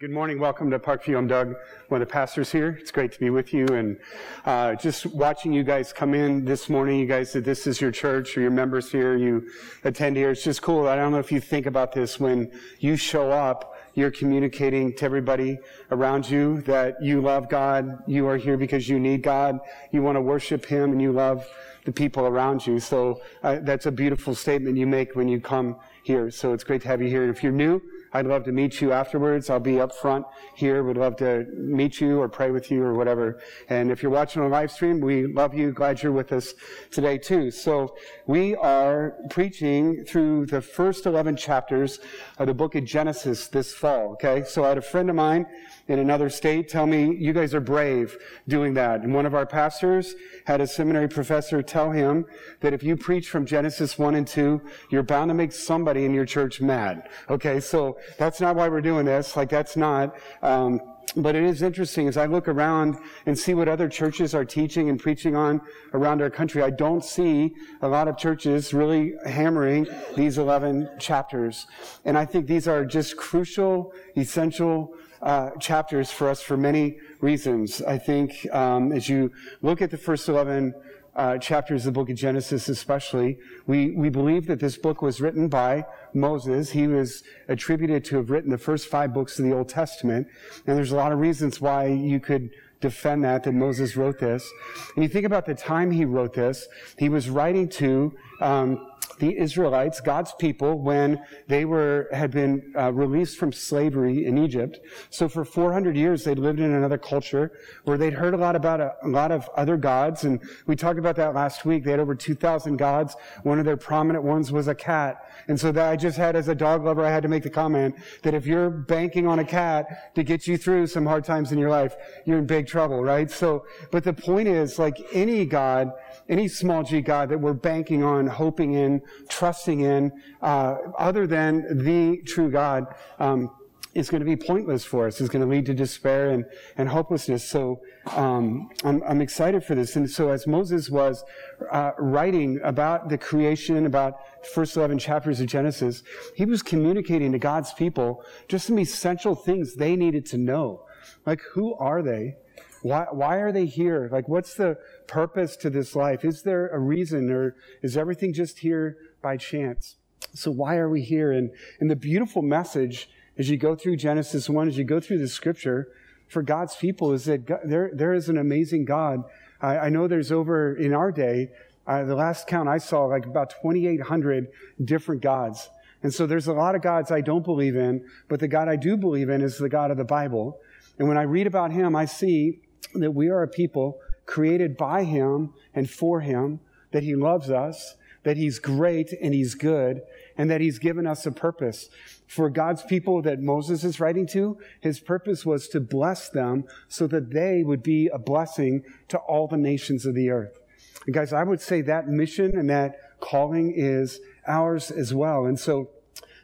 Good morning. Welcome to Parkview. I'm Doug, one of the pastors here. It's great to be with you and uh, just watching you guys come in this morning. You guys, that this is your church or your members here, you attend here. It's just cool. I don't know if you think about this when you show up. You're communicating to everybody around you that you love God. You are here because you need God. You want to worship Him and you love the people around you. So uh, that's a beautiful statement you make when you come here. So it's great to have you here. And if you're new, I'd love to meet you afterwards. I'll be up front here. Would love to meet you or pray with you or whatever. And if you're watching on live stream, we love you. Glad you're with us today too. So we are preaching through the first 11 chapters of the book of Genesis this fall. Okay. So I had a friend of mine in another state tell me, you guys are brave doing that. And one of our pastors had a seminary professor tell him that if you preach from Genesis 1 and 2, you're bound to make somebody in your church mad. Okay, so that's not why we're doing this. Like, that's not. Um, but it is interesting as I look around and see what other churches are teaching and preaching on around our country. I don't see a lot of churches really hammering these 11 chapters. And I think these are just crucial, essential uh, chapters for us for many reasons. I think um, as you look at the first 11 uh, chapters of the book of Genesis, especially, we, we believe that this book was written by Moses. He was attributed to have written the first five books of the Old Testament. And there's a lot of reasons why you could defend that, that Moses wrote this. And you think about the time he wrote this, he was writing to um, the Israelites, God's people, when they were, had been uh, released from slavery in Egypt. So for 400 years, they'd lived in another culture where they'd heard a lot about a, a lot of other gods. And we talked about that last week. They had over 2,000 gods. One of their prominent ones was a cat. And so that I just had, as a dog lover, I had to make the comment that if you're banking on a cat to get you through some hard times in your life, you're in big trouble, right? So, but the point is, like any God, any small g God that we're banking on, hoping in, trusting in, uh, other than the true God, um, is going to be pointless for us. It's going to lead to despair and, and hopelessness. So um, I'm, I'm, excited for this. And so as Moses was uh, writing about the creation, about the first 11 chapters of Genesis, he was communicating to God's people just some essential things they needed to know. Like, who are they? Why, why are they here? Like, what's the purpose to this life? Is there a reason or is everything just here by chance? So why are we here? And, and the beautiful message as you go through Genesis 1, as you go through the scripture for God's people is that God, there, there is an amazing God. I, I, know there's over in our day, uh, the last count I saw, like about 2,800 different gods. And so there's a lot of gods I don't believe in, but the God I do believe in is the God of the Bible. And when I read about him, I see that we are a people created by him and for him, that he loves us, that he's great and he's good, and that he's given us a purpose. For God's people that Moses is writing to, his purpose was to bless them so that they would be a blessing to all the nations of the earth. And guys, I would say that mission and that calling is ours as well. And so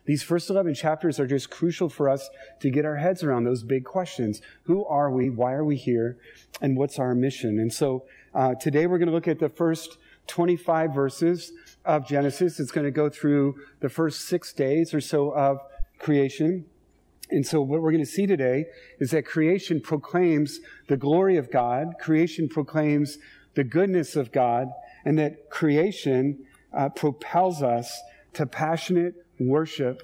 these first 11 chapters are just crucial for us to get our heads around those big questions. Who are we? Why are we here? And what's our mission? And so uh, today we're going to look at the first 25 verses of Genesis. It's going to go through the first six days or so of creation. And so what we're going to see today is that creation proclaims the glory of God. Creation proclaims the goodness of God and that creation uh, propels us to passionate worship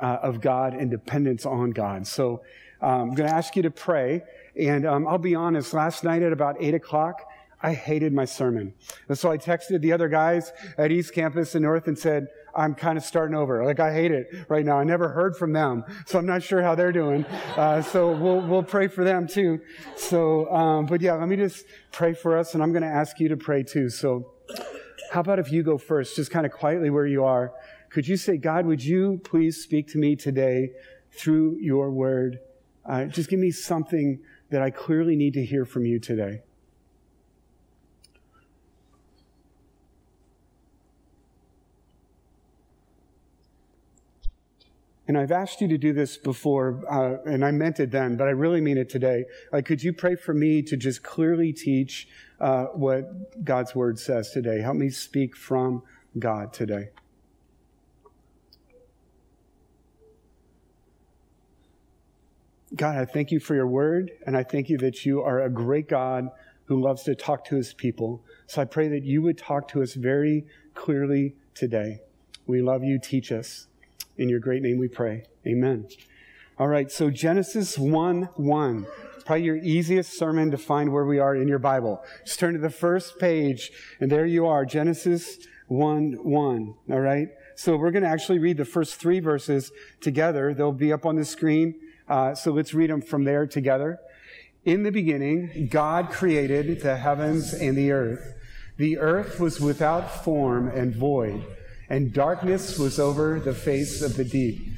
uh, of God and dependence on God. So um, I'm going to ask you to pray. And um, I'll be honest, last night at about 8 o'clock, I hated my sermon. And so I texted the other guys at East Campus and North and said, I'm kind of starting over. Like I hate it right now. I never heard from them, so I'm not sure how they're doing. Uh, so we'll we'll pray for them too. So, um, but yeah, let me just pray for us, and I'm going to ask you to pray too. So, how about if you go first, just kind of quietly where you are? Could you say, God, would you please speak to me today through your word? Uh, just give me something that I clearly need to hear from you today. And I've asked you to do this before, uh, and I meant it then, but I really mean it today. Like, could you pray for me to just clearly teach uh, what God's word says today? Help me speak from God today. God, I thank you for your word, and I thank you that you are a great God who loves to talk to his people. So I pray that you would talk to us very clearly today. We love you. Teach us. In your great name we pray. Amen. All right, so Genesis 1 1. Probably your easiest sermon to find where we are in your Bible. Just turn to the first page, and there you are, Genesis 1 1. All right? So we're going to actually read the first three verses together. They'll be up on the screen. Uh, so let's read them from there together. In the beginning, God created the heavens and the earth. The earth was without form and void, and darkness was over the face of the deep.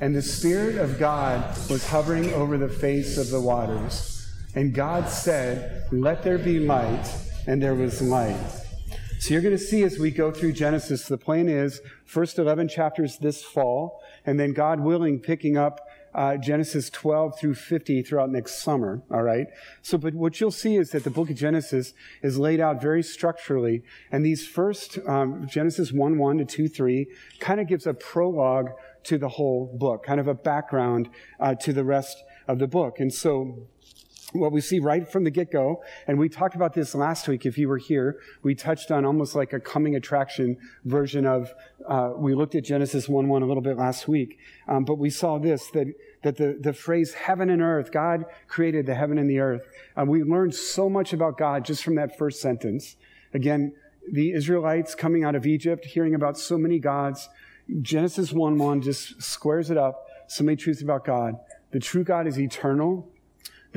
And the Spirit of God was hovering over the face of the waters. And God said, Let there be light, and there was light. So you're going to see as we go through Genesis, the plan is first 11 chapters this fall, and then God willing, picking up uh, Genesis 12 through 50 throughout next summer. All right. So, but what you'll see is that the book of Genesis is laid out very structurally. And these first, um, Genesis 1 1 to 2 3, kind of gives a prologue to the whole book, kind of a background uh, to the rest of the book. And so, what we see right from the get go, and we talked about this last week if you were here, we touched on almost like a coming attraction version of, uh, we looked at Genesis 1 1 a little bit last week, um, but we saw this that, that the, the phrase heaven and earth, God created the heaven and the earth. Uh, we learned so much about God just from that first sentence. Again, the Israelites coming out of Egypt, hearing about so many gods. Genesis 1 1 just squares it up. So many truths about God. The true God is eternal.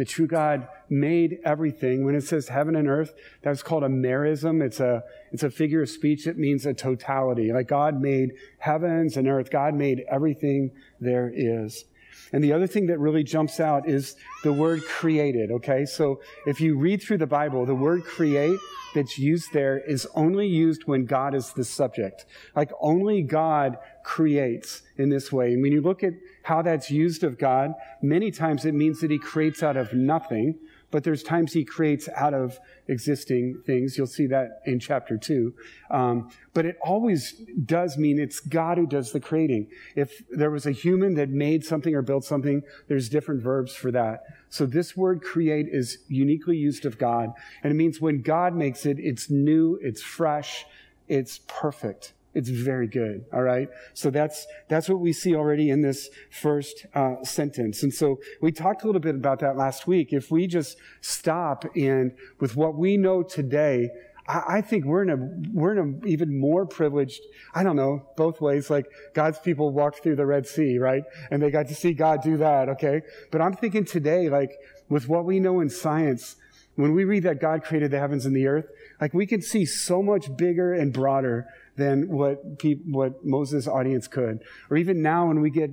The true God made everything. When it says heaven and earth, that's called a merism. It's a, it's a figure of speech that means a totality. Like God made heavens and earth. God made everything there is. And the other thing that really jumps out is the word created, okay? So if you read through the Bible, the word create that's used there is only used when God is the subject. Like only God creates in this way. And when you look at how that's used of God, many times it means that he creates out of nothing but there's times he creates out of existing things. You'll see that in chapter two. Um, but it always does mean it's God who does the creating. If there was a human that made something or built something, there's different verbs for that. So this word create is uniquely used of God. And it means when God makes it, it's new, it's fresh, it's perfect. It's very good. All right. So that's, that's what we see already in this first uh, sentence. And so we talked a little bit about that last week. If we just stop and with what we know today, I, I think we're in a, we're in an even more privileged, I don't know, both ways. Like God's people walked through the Red Sea, right? And they got to see God do that. Okay. But I'm thinking today, like with what we know in science, when we read that God created the heavens and the earth, like we can see so much bigger and broader than what pe- what Moses' audience could. Or even now when we get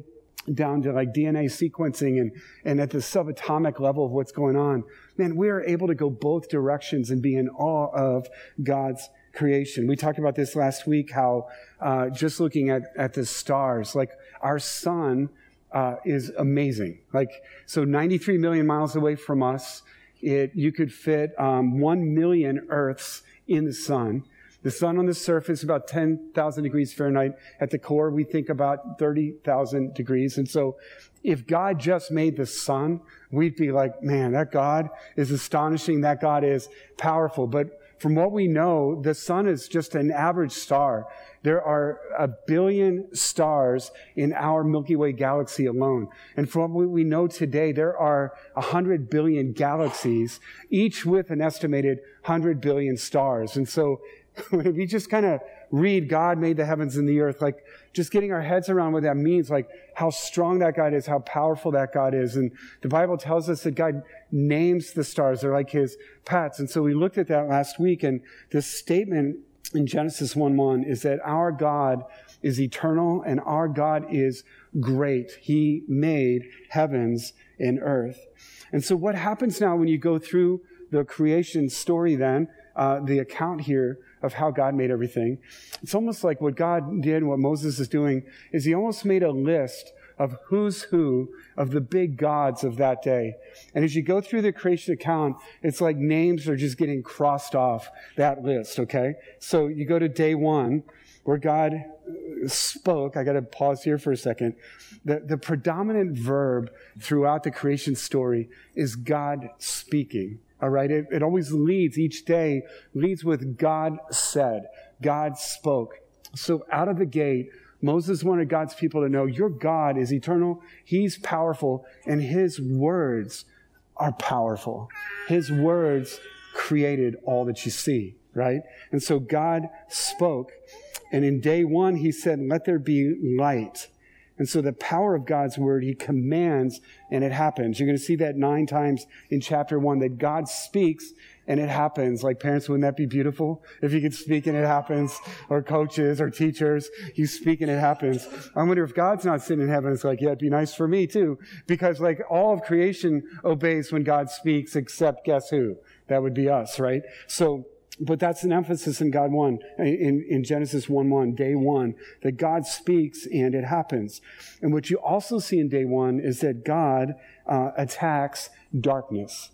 down to like DNA sequencing and, and at the subatomic level of what's going on, man, we are able to go both directions and be in awe of God's creation. We talked about this last week, how uh, just looking at, at the stars, like our sun uh, is amazing. Like, so 93 million miles away from us, it, you could fit um, 1 million Earths in the sun. The sun on the surface about 10,000 degrees Fahrenheit. At the core, we think about 30,000 degrees. And so if God just made the sun, we'd be like, man, that God is astonishing. That God is powerful. But from what we know, the sun is just an average star. There are a billion stars in our Milky Way galaxy alone. And from what we know today, there are a hundred billion galaxies, each with an estimated hundred billion stars. And so if we just kind of read God made the heavens and the earth, like just getting our heads around what that means, like how strong that God is, how powerful that God is. And the Bible tells us that God names the stars. They're like his pets. And so we looked at that last week. And this statement in Genesis 1 1 is that our God is eternal and our God is great. He made heavens and earth. And so what happens now when you go through the creation story then, uh, the account here of how God made everything. It's almost like what God did, what Moses is doing, is he almost made a list of who's who of the big gods of that day. And as you go through the creation account, it's like names are just getting crossed off that list, okay? So you go to day one, where God spoke, I got to pause here for a second. The, the predominant verb throughout the creation story is God speaking. All right. It, it always leads each day, leads with God said, God spoke. So out of the gate, Moses wanted God's people to know your God is eternal. He's powerful and his words are powerful. His words created all that you see, right? And so God spoke. And in day one, he said, let there be light. And so the power of God's word, he commands and it happens. You're going to see that nine times in chapter one that God speaks and it happens. Like parents, wouldn't that be beautiful? If you could speak and it happens, or coaches or teachers, you speak and it happens. I wonder if God's not sitting in heaven. It's like, yeah, it'd be nice for me too. Because like all of creation obeys when God speaks, except guess who? That would be us, right? So, but that's an emphasis in God 1, in, in Genesis 1 1, day 1, that God speaks and it happens. And what you also see in day 1 is that God uh, attacks darkness.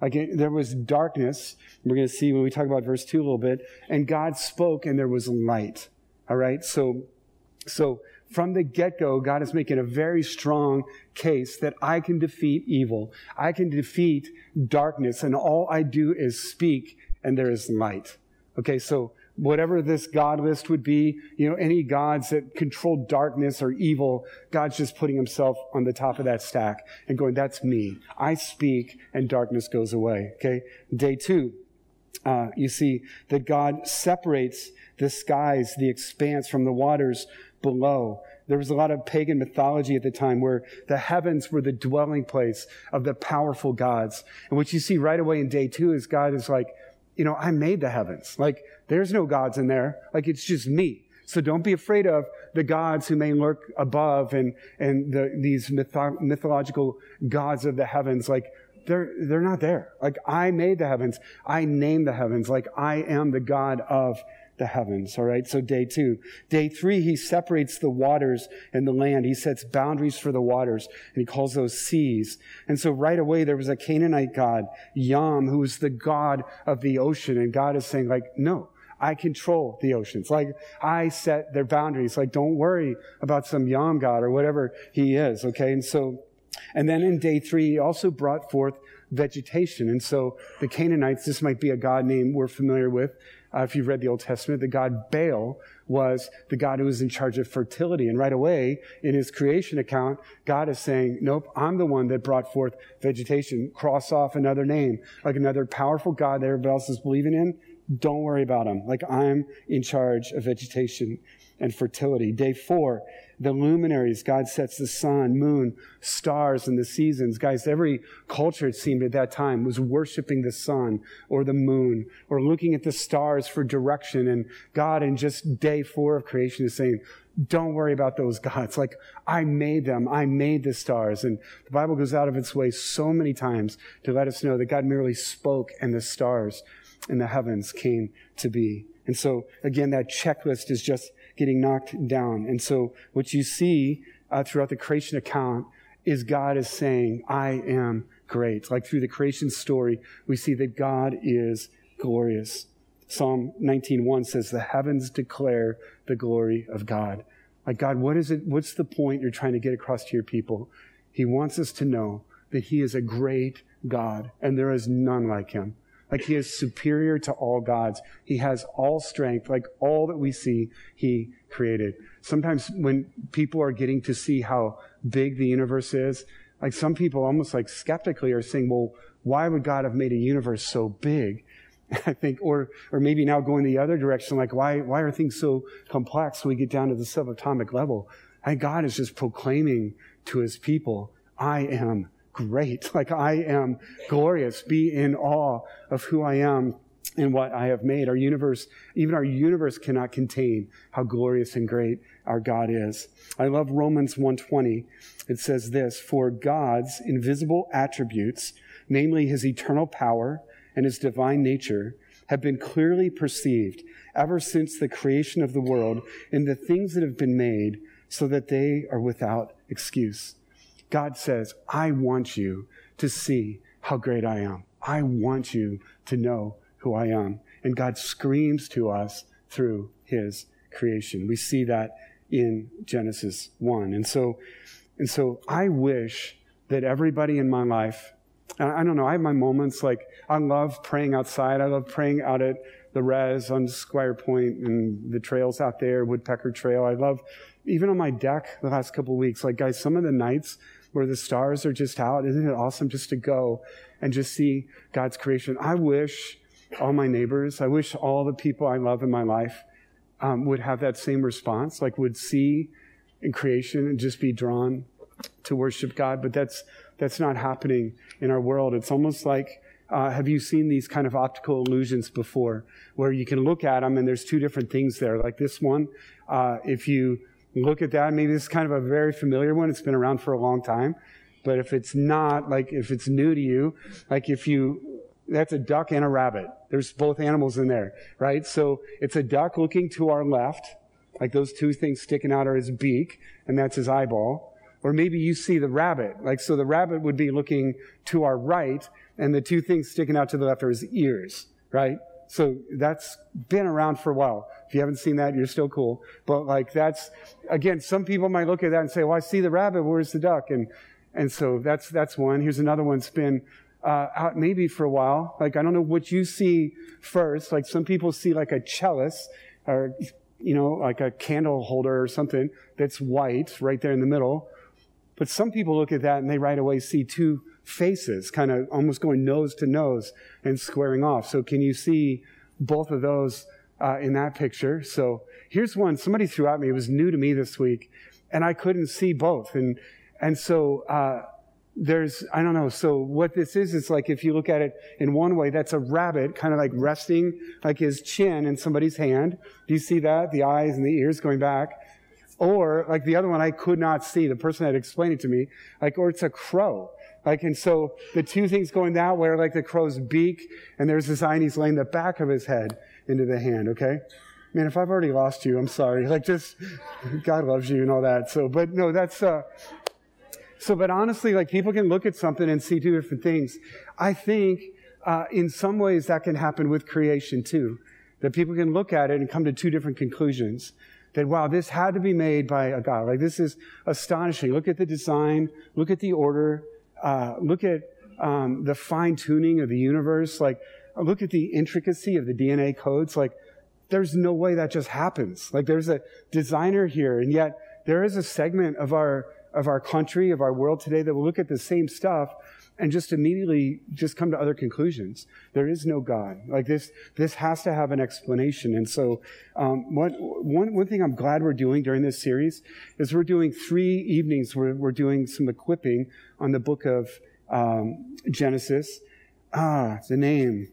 Like it, there was darkness. We're going to see when we talk about verse 2 a little bit. And God spoke and there was light. All right? So, so from the get go, God is making a very strong case that I can defeat evil. I can defeat darkness. And all I do is speak and there is light. Okay, so whatever this God list would be, you know, any gods that control darkness or evil, God's just putting himself on the top of that stack and going, that's me. I speak and darkness goes away. Okay. Day two, uh, you see that God separates the skies, the expanse from the waters below. There was a lot of pagan mythology at the time where the heavens were the dwelling place of the powerful gods. And what you see right away in day two is God is like, you know, I made the heavens. Like, there's no gods in there. Like, it's just me. So don't be afraid of the gods who may lurk above and, and the, these mytho- mythological gods of the heavens. Like, they're, they're not there. Like, I made the heavens. I named the heavens. Like, I am the God of the heavens. All right. So day two. Day three, he separates the waters and the land. He sets boundaries for the waters and he calls those seas. And so right away, there was a Canaanite god, Yam, who was the god of the ocean. And God is saying like, no, I control the oceans. Like I set their boundaries. Like don't worry about some Yam god or whatever he is. Okay. And so, and then in day three, he also brought forth vegetation. And so the Canaanites, this might be a god name we're familiar with uh, if you've read the Old Testament, the god Baal was the God who was in charge of fertility. And right away, in his creation account, God is saying, Nope, I'm the one that brought forth vegetation. Cross off another name, like another powerful God that everybody else is believing in. Don't worry about him. Like I'm in charge of vegetation and fertility. Day four, the luminaries. God sets the sun, moon, stars, and the seasons. Guys, every culture, it seemed at that time, was worshiping the sun or the moon or looking at the stars for direction. And God, in just day four of creation, is saying, don't worry about those gods. Like, I made them. I made the stars. And the Bible goes out of its way so many times to let us know that God merely spoke and the stars in the heavens came to be. And so, again, that checklist is just getting knocked down. And so what you see uh, throughout the creation account is God is saying, I am great. Like through the creation story, we see that God is glorious. Psalm 19.1 says, the heavens declare the glory of God. Like, God, what is it? What's the point you're trying to get across to your people? He wants us to know that He is a great God and there is none like Him. Like he is superior to all gods. He has all strength, like all that we see, he created. Sometimes when people are getting to see how big the universe is, like some people almost like skeptically are saying, well, why would God have made a universe so big? I think, or, or maybe now going the other direction, like why, why are things so complex when we get down to the subatomic level? And God is just proclaiming to his people, I am great. Like I am glorious. Be in awe of who I am and what I have made. Our universe, even our universe cannot contain how glorious and great our God is. I love Romans 120. It says this, for God's invisible attributes, namely his eternal power and his divine nature, have been clearly perceived ever since the creation of the world in the things that have been made so that they are without excuse. God says, I want you to see how great I am. I want you to know who I am. And God screams to us through his creation. We see that in Genesis 1. And so, and so I wish that everybody in my life, I don't know, I have my moments like I love praying outside. I love praying out at the res on Squire Point and the trails out there, Woodpecker Trail. I love, even on my deck the last couple weeks, like guys, some of the nights where the stars are just out, isn't it awesome just to go and just see God's creation? I wish all my neighbors, I wish all the people I love in my life um, would have that same response, like would see in creation and just be drawn to worship God. But that's that's not happening in our world. It's almost like uh, have you seen these kind of optical illusions before, where you can look at them and there's two different things there, like this one. Uh, if you look at that, maybe this is kind of a very familiar one. It's been around for a long time. But if it's not, like if it's new to you, like if you that's a duck and a rabbit. There's both animals in there, right? So it's a duck looking to our left, like those two things sticking out are his beak, and that's his eyeball. Or maybe you see the rabbit, like so the rabbit would be looking to our right, and the two things sticking out to the left are his ears, right? So that's been around for a while. If you haven't seen that, you're still cool. But like that's again, some people might look at that and say, "Well, I see the rabbit. Where's the duck?" And and so that's that's one. Here's another one. It's been uh, out maybe for a while. Like, I don't know what you see first. Like, some people see like a chalice or, you know, like a candle holder or something that's white right there in the middle. But some people look at that and they right away see two faces, kind of almost going nose to nose and squaring off. So, can you see both of those uh, in that picture? So, here's one somebody threw at me. It was new to me this week, and I couldn't see both. And and so uh, there's, I don't know. So what this is, is like if you look at it in one way, that's a rabbit kind of like resting like his chin in somebody's hand. Do you see that? The eyes and the ears going back. Or like the other one I could not see. The person had explained it to me. Like, or it's a crow. Like, and so the two things going that way are like the crow's beak and there's this eye he's laying the back of his head into the hand. Okay. Man, if I've already lost you, I'm sorry. Like just, God loves you and all that. So, but no, that's, uh, so, but honestly, like people can look at something and see two different things. I think uh, in some ways that can happen with creation too. That people can look at it and come to two different conclusions. That wow, this had to be made by a God. Like this is astonishing. Look at the design. Look at the order. Uh, look at um, the fine tuning of the universe. Like look at the intricacy of the DNA codes. Like there's no way that just happens. Like there's a designer here, and yet there is a segment of our of our country, of our world today that will look at the same stuff and just immediately just come to other conclusions. There is no God. Like this, this has to have an explanation. And so, um, what, one, one thing I'm glad we're doing during this series is we're doing three evenings where we're doing some equipping on the book of um, Genesis. Ah, the name,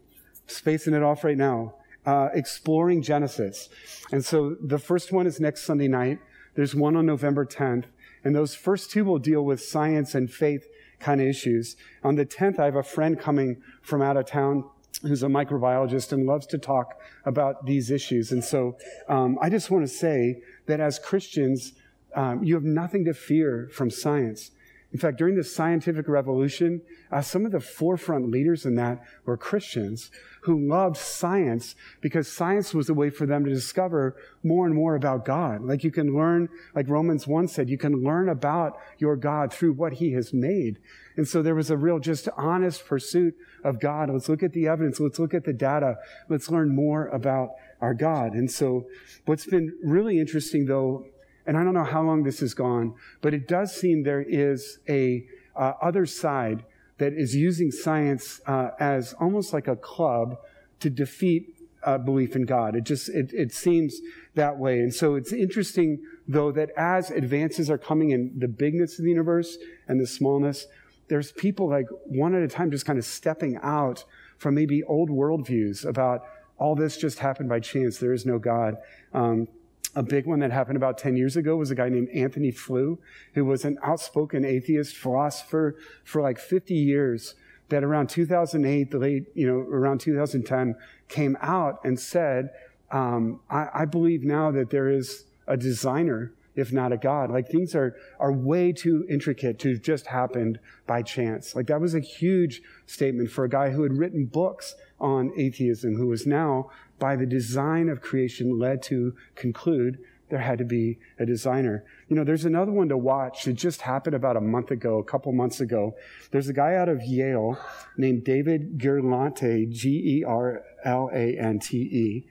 spacing it off right now. Uh, exploring Genesis. And so the first one is next Sunday night. There's one on November 10th. And those first two will deal with science and faith kind of issues. On the 10th, I have a friend coming from out of town who's a microbiologist and loves to talk about these issues. And so um, I just want to say that as Christians, um, you have nothing to fear from science. In fact, during the scientific revolution, uh, some of the forefront leaders in that were Christians who loved science because science was a way for them to discover more and more about God. Like you can learn, like Romans 1 said, you can learn about your God through what he has made. And so there was a real just honest pursuit of God. Let's look at the evidence. Let's look at the data. Let's learn more about our God. And so what's been really interesting though and I don't know how long this has gone, but it does seem there is a uh, other side that is using science uh, as almost like a club to defeat uh, belief in God. It just it, it seems that way, and so it's interesting though that as advances are coming in the bigness of the universe and the smallness, there's people like one at a time just kind of stepping out from maybe old worldviews about all this just happened by chance. There is no God. Um, a big one that happened about 10 years ago was a guy named Antony Flew, who was an outspoken atheist philosopher for like 50 years that around 2008, the late, you know, around 2010 came out and said, um, I, I believe now that there is a designer if not a God. Like things are, are way too intricate to just happened by chance. Like that was a huge statement for a guy who had written books on atheism, who was now, by the design of creation, led to conclude there had to be a designer. You know, there's another one to watch. It just happened about a month ago, a couple months ago. There's a guy out of Yale named David Gerlante, G E R L A N T E.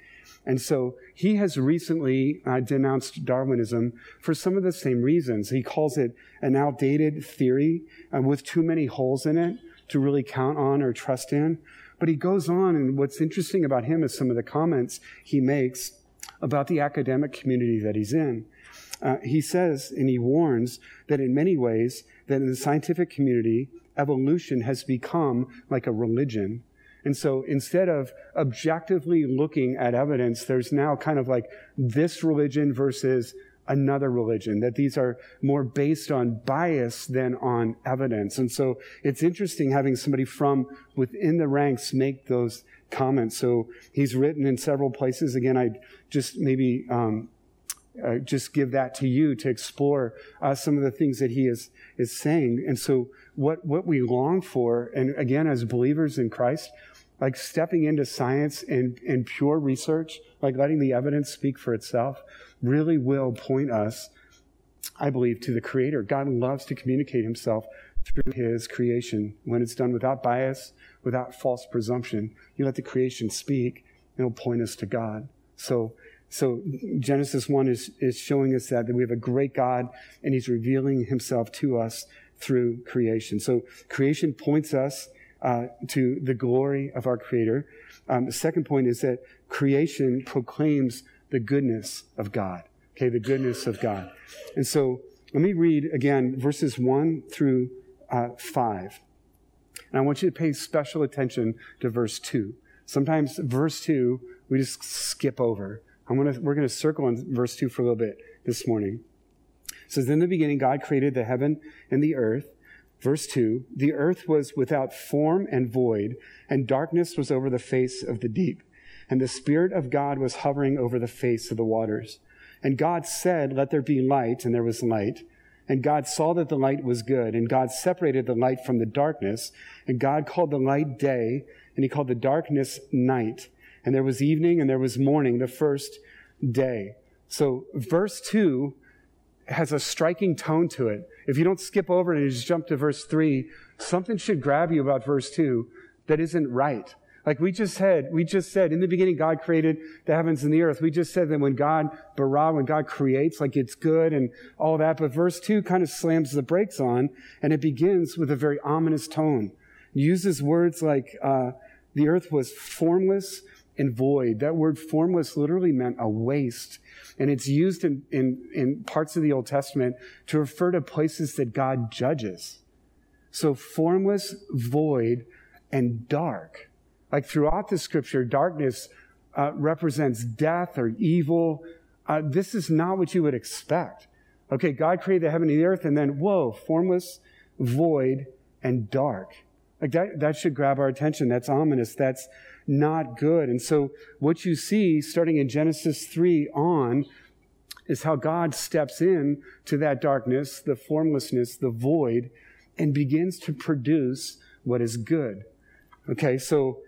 And so he has recently uh, denounced Darwinism for some of the same reasons. He calls it an outdated theory uh, with too many holes in it to really count on or trust in. But he goes on, and what's interesting about him is some of the comments he makes about the academic community that he's in. Uh, he says and he warns that in many ways that in the scientific community evolution has become like a religion and so instead of objectively looking at evidence, there's now kind of like this religion versus another religion, that these are more based on bias than on evidence. And so it's interesting having somebody from within the ranks make those comments. So he's written in several places. Again, I just maybe um, uh, just give that to you to explore uh, some of the things that he is is saying. And so what what we long for, and again, as believers in Christ, like stepping into science and, and pure research, like letting the evidence speak for itself, really will point us, I believe, to the Creator. God loves to communicate Himself through His creation when it's done without bias, without false presumption. You let the creation speak, and it'll point us to God. So, so Genesis 1 is, is showing us that, that we have a great God, and He's revealing Himself to us through creation. So creation points us uh, to the glory of our Creator. Um, the second point is that creation proclaims the goodness of God. Okay, the goodness of God. And so let me read again verses 1 through uh, 5. And I want you to pay special attention to verse 2. Sometimes verse 2 we just skip over. I'm gonna, we're going to circle on verse 2 for a little bit this morning. It says, In the beginning, God created the heaven and the earth. Verse 2 The earth was without form and void, and darkness was over the face of the deep. And the Spirit of God was hovering over the face of the waters. And God said, Let there be light, and there was light. And God saw that the light was good, and God separated the light from the darkness. And God called the light day, and he called the darkness night. And there was evening, and there was morning, the first day. So, verse 2 has a striking tone to it. If you don't skip over and you just jump to verse 3, something should grab you about verse 2 that isn't right. Like we just said, we just said, in the beginning, God created the heavens and the earth. We just said that when God, bara, when God creates, like it's good and all that. But verse 2 kind of slams the brakes on, and it begins with a very ominous tone. It uses words like, uh, the earth was formless and void. That word formless literally meant a waste. And it's used in, in, in parts of the Old Testament to refer to places that God judges. So formless, void, and dark. Like throughout the scripture, darkness uh, represents death or evil. Uh, this is not what you would expect. Okay, God created the heaven and the earth, and then, whoa, formless, void, and dark. Like that, that should grab our attention. That's ominous. That's not good. And so, what you see starting in Genesis 3 on is how God steps in to that darkness, the formlessness, the void, and begins to produce what is good. Okay, so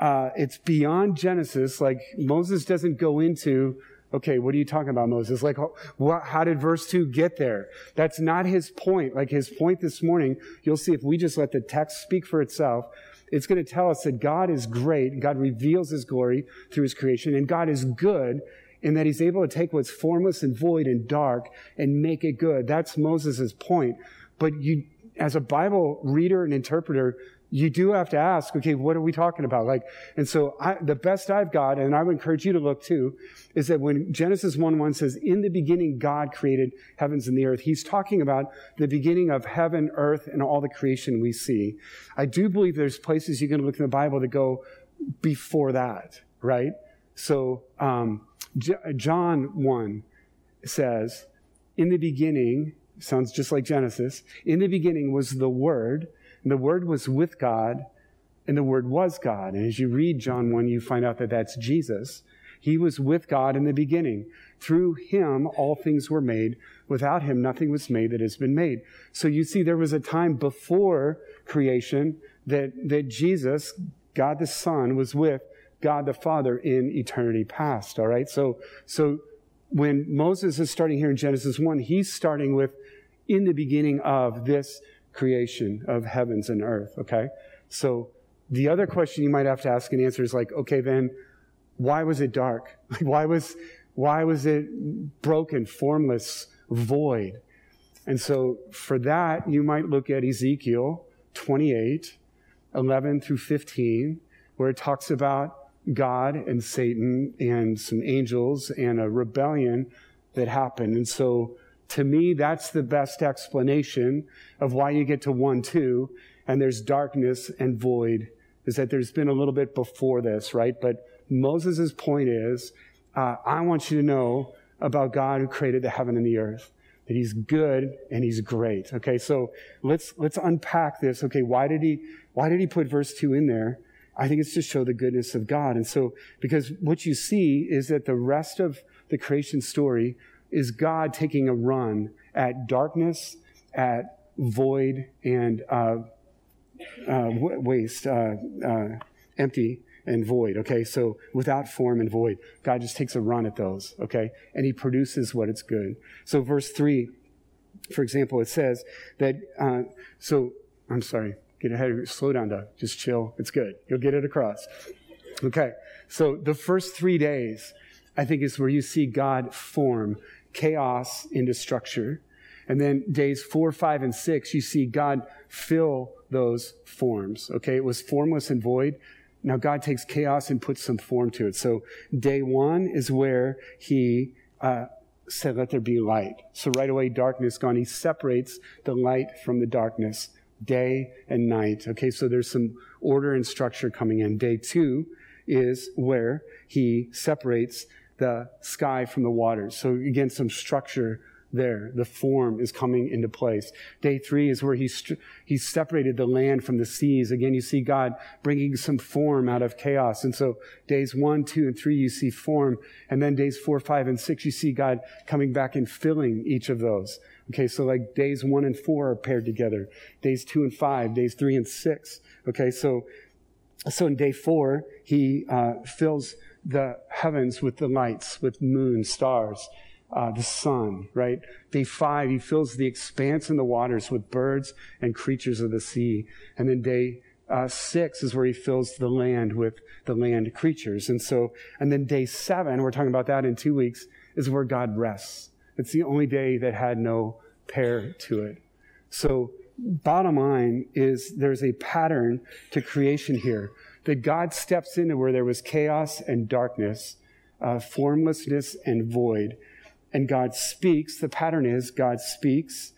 uh, it's beyond Genesis. Like Moses doesn't go into, okay, what are you talking about, Moses? Like, what, how did verse 2 get there? That's not his point. Like his point this morning, you'll see if we just let the text speak for itself, it's going to tell us that God is great. God reveals his glory through his creation, and God is good in that he's able to take what's formless and void and dark and make it good. That's Moses' point. But you, as a Bible reader and interpreter, you do have to ask, okay, what are we talking about? Like, and so I, the best I've got, and I would encourage you to look too, is that when Genesis 1 1 says, in the beginning, God created heavens and the earth, he's talking about the beginning of heaven, earth, and all the creation we see. I do believe there's places you can look in the Bible that go before that, right? So, um, J- John 1 says, in the beginning, sounds just like Genesis, in the beginning was the Word, and the Word was with God, and the Word was God. And as you read John 1, you find out that that's Jesus. He was with God in the beginning. Through him, all things were made. Without him, nothing was made that has been made. So you see, there was a time before creation that, that Jesus, God the Son, was with God the Father in eternity past. All right. So, so when Moses is starting here in Genesis 1, he's starting with in the beginning of this creation of heavens and earth. Okay. So the other question you might have to ask and answer is like, okay, then why was it dark? why was, why was it broken, formless, void? And so for that, you might look at Ezekiel 28, 11 through 15, where it talks about God and Satan and some angels and a rebellion that happened. And so to me, that's the best explanation of why you get to 1 2 and there's darkness and void, is that there's been a little bit before this, right? But Moses' point is uh, I want you to know about God who created the heaven and the earth. That he's good and he's great. Okay, so let's let's unpack this. Okay, why did he why did he put verse two in there? I think it's to show the goodness of God. And so, because what you see is that the rest of the creation story is God taking a run at darkness, at void, and uh, uh, waste, uh, uh, empty and void. Okay, so without form and void, God just takes a run at those. Okay, and He produces what it's good. So, verse three, for example, it says that. Uh, so, I'm sorry. Get ahead. Slow down, Doug. Just chill. It's good. You'll get it across. Okay. So the first three days, I think, is where you see God form chaos into structure. And then days four, five, and six, you see God fill those forms. Okay. It was formless and void. Now God takes chaos and puts some form to it. So day one is where he, uh, said, let there be light. So right away, darkness gone. He separates the light from the darkness day and night. Okay, so there's some order and structure coming in. Day two is where he separates the sky from the waters. So again, some structure there. The form is coming into place. Day three is where he, he separated the land from the seas. Again, you see God bringing some form out of chaos. And so days one, two, and three, you see form. And then days four, five, and six, you see God coming back and filling each of those. Okay, so like days one and four are paired together. Days two and five, days three and six. Okay, so so in day four, he uh, fills the heavens with the lights, with moon, stars, uh, the sun, right? Day five, he fills the expanse and the waters with birds and creatures of the sea. And then day uh, six is where he fills the land with the land creatures. And so, and then day seven, we're talking about that in two weeks, is where God rests. It's the only day that had no pair to it. So, bottom line is there's a pattern to creation here that God steps into where there was chaos and darkness, uh, formlessness and void, and God speaks. The pattern is God speaks.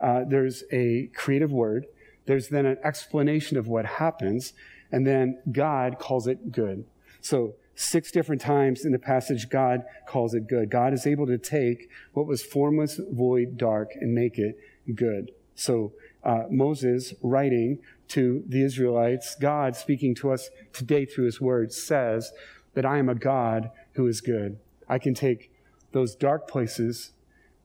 Uh, there's a creative word. There's then an explanation of what happens, and then God calls it good. So Six different times in the passage, God calls it good. God is able to take what was formless, void, dark, and make it good. So uh, Moses, writing to the Israelites, God speaking to us today through his words, says that I am a God who is good. I can take those dark places,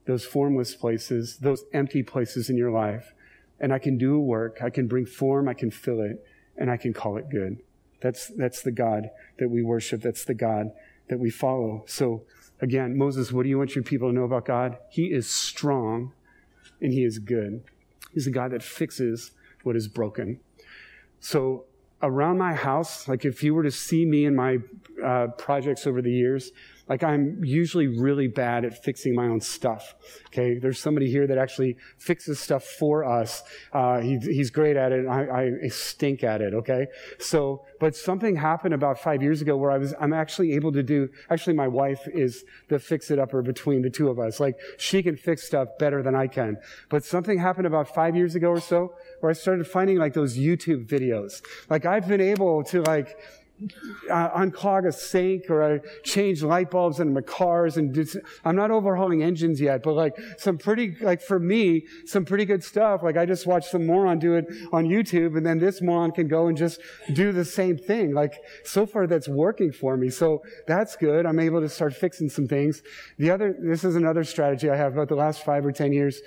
those formless places, those empty places in your life, and I can do a work. I can bring form, I can fill it, and I can call it good. That's, that's the God that we worship. That's the God that we follow. So again, Moses, what do you want your people to know about God? He is strong and he is good. He's a God that fixes what is broken. So around my house, like if you were to see me in my uh, projects over the years, like I'm usually really bad at fixing my own stuff. Okay, there's somebody here that actually fixes stuff for us. Uh, he, he's great at it. I, I stink at it. Okay, so but something happened about five years ago where I was I'm actually able to do. Actually, my wife is the fix it upper between the two of us. Like she can fix stuff better than I can. But something happened about five years ago or so where I started finding like those YouTube videos. Like I've been able to like uh, unclog a sink or I change light bulbs in my cars and I'm not overhauling engines yet, but like some pretty, like for me, some pretty good stuff. Like I just watched some moron do it on YouTube and then this moron can go and just do the same thing. Like so far that's working for me. So that's good. I'm able to start fixing some things. The other, this is another strategy I have about the last five or 10 years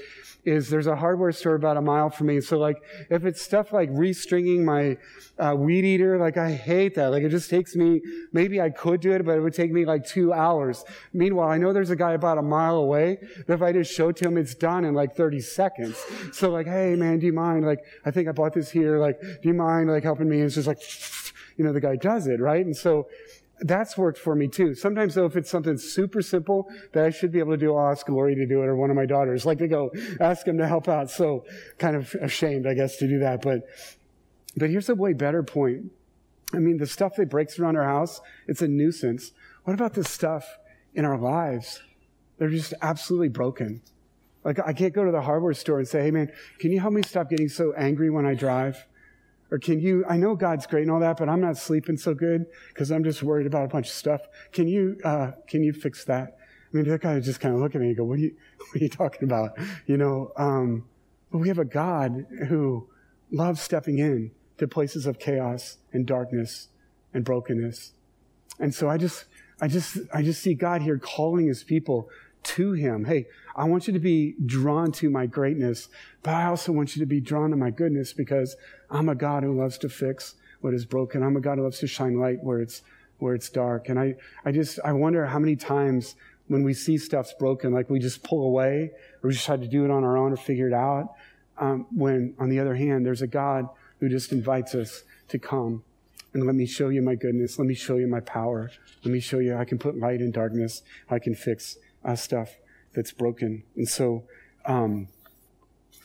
is there's a hardware store about a mile from me. So like if it's stuff like restringing my uh, weed eater, like I hate that. Like it just takes me, maybe I could do it, but it would take me like two hours. Meanwhile, I know there's a guy about a mile away that if I just show to him, it's done in like 30 seconds. So like, hey man, do you mind? Like, I think I bought this here. Like, do you mind like helping me? And it's just like, you know, the guy does it, right? And so that's worked for me too. Sometimes though, if it's something super simple that I should be able to do, I'll ask Lori to do it or one of my daughters, like to go ask him to help out. So kind of ashamed, I guess, to do that. But, but here's a way better point. I mean, the stuff that breaks around our house, it's a nuisance. What about the stuff in our lives? They're just absolutely broken. Like I can't go to the hardware store and say, Hey man, can you help me stop getting so angry when I drive? Or can you, I know God's great and all that, but I'm not sleeping so good because I'm just worried about a bunch of stuff. Can you, uh, can you fix that? I mean, that guy just kind of look at me and go, what are you, what are you talking about? You know, um, but we have a God who loves stepping in to places of chaos and darkness and brokenness. And so I just, I just, I just see God here calling his people to him. Hey, I want you to be drawn to my greatness, but I also want you to be drawn to my goodness because I'm a God who loves to fix what is broken. I'm a God who loves to shine light where it's where it's dark. And I, I just I wonder how many times when we see stuff's broken, like we just pull away or we just try to do it on our own or figure it out. Um, when on the other hand, there's a God who just invites us to come and let me show you my goodness. Let me show you my power. Let me show you I can put light in darkness. I can fix uh, stuff that's broken. And so, um,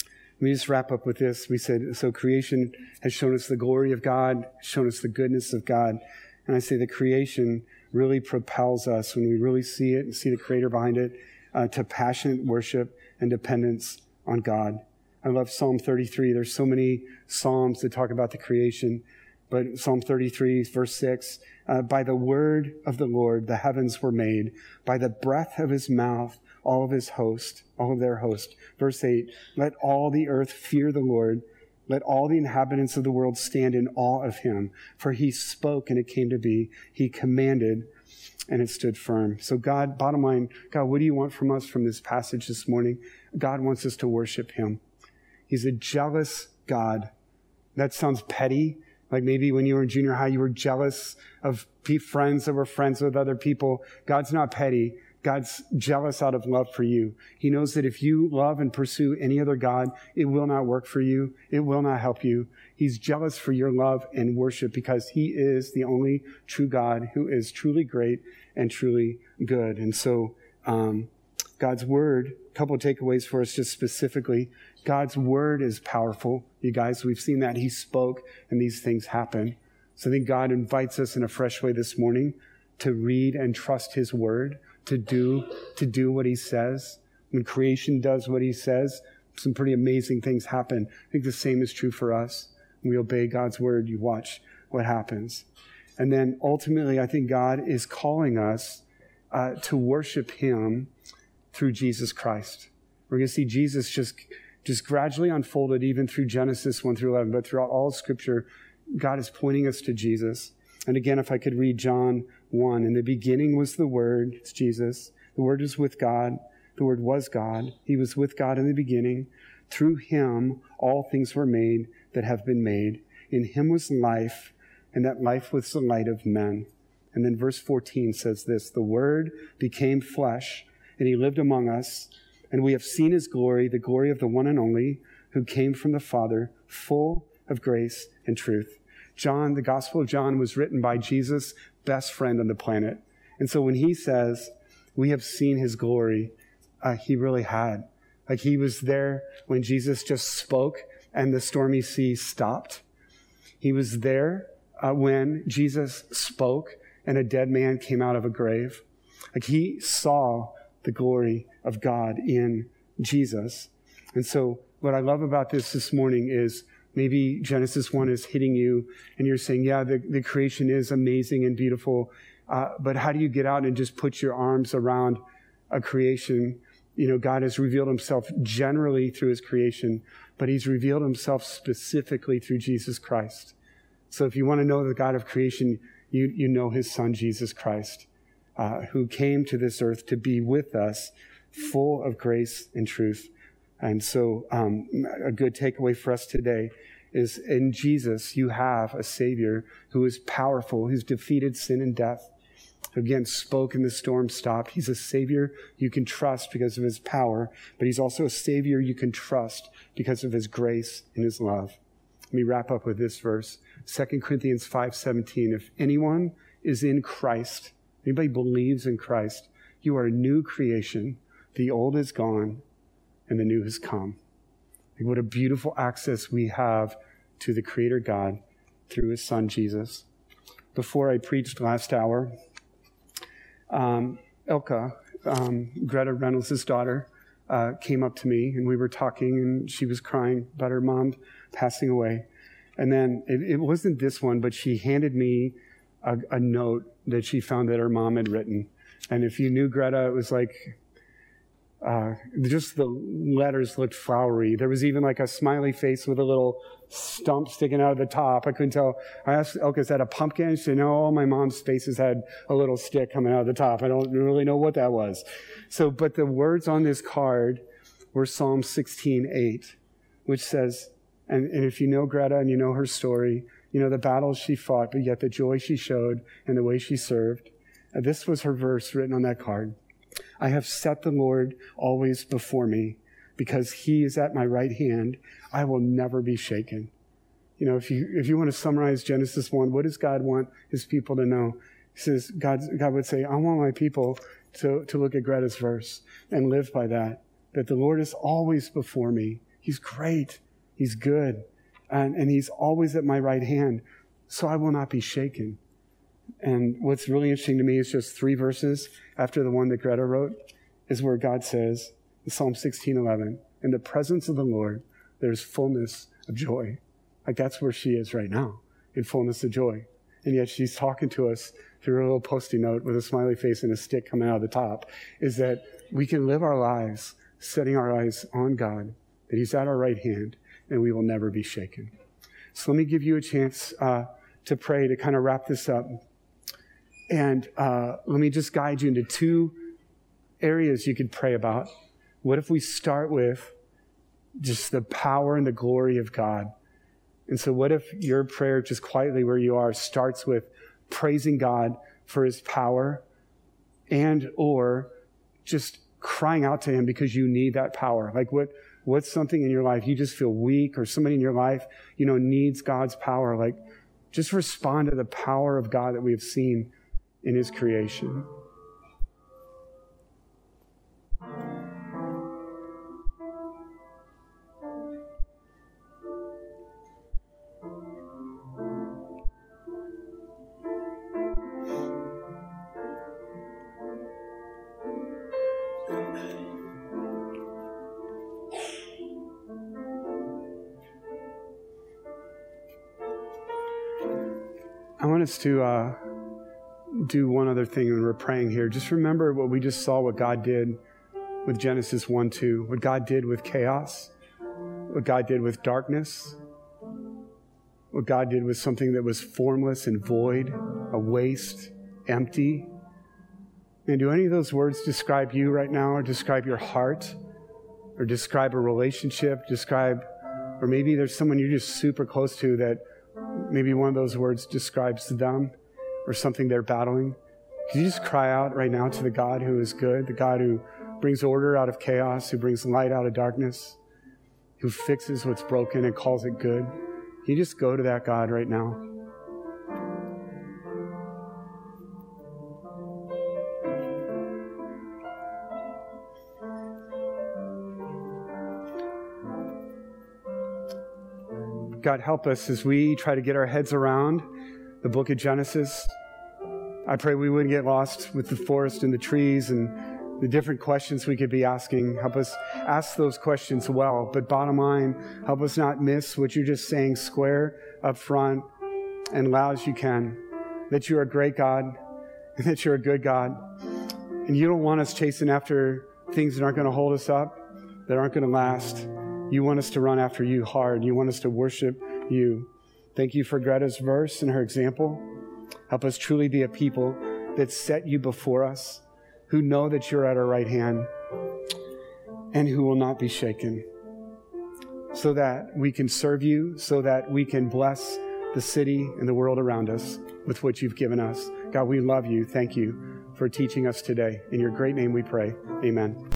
let me just wrap up with this. We said, so creation has shown us the glory of God, shown us the goodness of God. And I say the creation really propels us when we really see it and see the creator behind it uh, to passionate worship and dependence on God. I love Psalm 33. There's so many Psalms that talk about the creation, but Psalm 33, verse 6 uh, By the word of the Lord the heavens were made, by the breath of his mouth all of his host, all of their host. Verse 8 Let all the earth fear the Lord. Let all the inhabitants of the world stand in awe of him. For he spoke and it came to be. He commanded and it stood firm. So, God, bottom line, God, what do you want from us from this passage this morning? God wants us to worship him. He's a jealous God. That sounds petty. Like maybe when you were in junior high, you were jealous of friends that were friends with other people. God's not petty. God's jealous out of love for you. He knows that if you love and pursue any other God, it will not work for you. It will not help you. He's jealous for your love and worship because he is the only true God who is truly great and truly good. And so, um, God's word, couple of takeaways for us just specifically. God's word is powerful. You guys, we've seen that. He spoke and these things happen. So I think God invites us in a fresh way this morning to read and trust his word to do, to do what he says. When creation does what he says, some pretty amazing things happen. I think the same is true for us. When we obey God's word, you watch what happens. And then ultimately, I think God is calling us uh, to worship him through Jesus Christ. We're going to see Jesus just, just gradually unfolded even through Genesis 1 through 11, but throughout all scripture, God is pointing us to Jesus. And again, if I could read John 1. In the beginning was the Word, it's Jesus. The Word is with God. The Word was God. He was with God in the beginning. Through him, all things were made that have been made. In him was life, and that life was the light of men. And then verse 14 says this The Word became flesh, and he lived among us, and we have seen his glory, the glory of the one and only, who came from the Father, full of grace and truth. John, the Gospel of John was written by Jesus' best friend on the planet. And so when he says, we have seen his glory, uh, he really had. Like he was there when Jesus just spoke and the stormy sea stopped. He was there uh, when Jesus spoke and a dead man came out of a grave. Like he saw the glory of God in Jesus. And so what I love about this this morning is Maybe Genesis 1 is hitting you and you're saying, yeah, the, the creation is amazing and beautiful. Uh, but how do you get out and just put your arms around a creation? You know, God has revealed himself generally through his creation, but he's revealed himself specifically through Jesus Christ. So if you want to know the God of creation, you, you know his son, Jesus Christ, uh, who came to this earth to be with us, full of grace and truth. And so, um, a good takeaway for us today is in Jesus, you have a Savior who is powerful, who's defeated sin and death, who again spoke and the storm stopped. He's a Savior you can trust because of his power, but he's also a Savior you can trust because of his grace and his love. Let me wrap up with this verse. 2 Corinthians 5:17 If anyone is in Christ, anybody believes in Christ, you are a new creation. The old is gone and the new has come. What a beautiful access we have to the creator God through his son Jesus. Before I preached last hour, um, Ilka, um, Greta Reynolds' daughter, uh, came up to me and we were talking and she was crying about her mom passing away. And then it, it wasn't this one, but she handed me a, a, note that she found that her mom had written. And if you knew Greta, it was like uh, just the letters looked flowery. There was even like a smiley face with a little stump sticking out of the top. I couldn't tell. I asked Elka, is that a pumpkin? She said, no, all my mom's faces had a little stick coming out of the top. I don't really know what that was. So, but the words on this card were Psalm 16, 8, which says, and, and if you know Greta and you know her story, you know the battles she fought, but yet the joy she showed and the way she served. And this was her verse written on that card. I have set the Lord always before me because he is at my right hand. I will never be shaken. You know, if you, if you want to summarize Genesis 1, what does God want his people to know? He says, God, God would say, I want my people to, to look at Greta's verse and live by that, that the Lord is always before me. He's great. He's good. And, and he's always at my right hand. So I will not be shaken. And what's really interesting to me is just three verses after the one that Greta wrote is where God says in Psalm 16:11, "In the presence of the Lord, there's fullness of joy." Like that's where she is right now, in fullness of joy. And yet she's talking to us through a little post-it note with a smiley face and a stick coming out of the top, is that we can live our lives setting our eyes on God, that He's at our right hand, and we will never be shaken. So let me give you a chance uh, to pray to kind of wrap this up. And uh, let me just guide you into two areas you could pray about. What if we start with just the power and the glory of God? And so, what if your prayer, just quietly where you are, starts with praising God for his power and or just crying out to him because you need that power? Like, what, what's something in your life you just feel weak or somebody in your life, you know, needs God's power? Like, just respond to the power of God that we have seen in his creation. Us to uh, do one other thing when we're praying here. Just remember what we just saw, what God did with Genesis 1 2, what God did with chaos, what God did with darkness, what God did with something that was formless and void, a waste, empty. And do any of those words describe you right now, or describe your heart, or describe a relationship, describe, or maybe there's someone you're just super close to that maybe one of those words describes them? or something they're battling, could you just cry out right now to the God who is good, the God who brings order out of chaos, who brings light out of darkness, who fixes what's broken and calls it good? Can you just go to that God right now? God, help us as we try to get our heads around the book of Genesis. I pray we wouldn't get lost with the forest and the trees and the different questions we could be asking. Help us ask those questions well. But bottom line, help us not miss what you're just saying square up front and loud as you can that you're a great God and that you're a good God. And you don't want us chasing after things that aren't going to hold us up, that aren't going to last. You want us to run after you hard. You want us to worship you. Thank you for Greta's verse and her example. Help us truly be a people that set you before us, who know that you're at our right hand, and who will not be shaken, so that we can serve you, so that we can bless the city and the world around us with what you've given us. God, we love you. Thank you for teaching us today. In your great name we pray. Amen.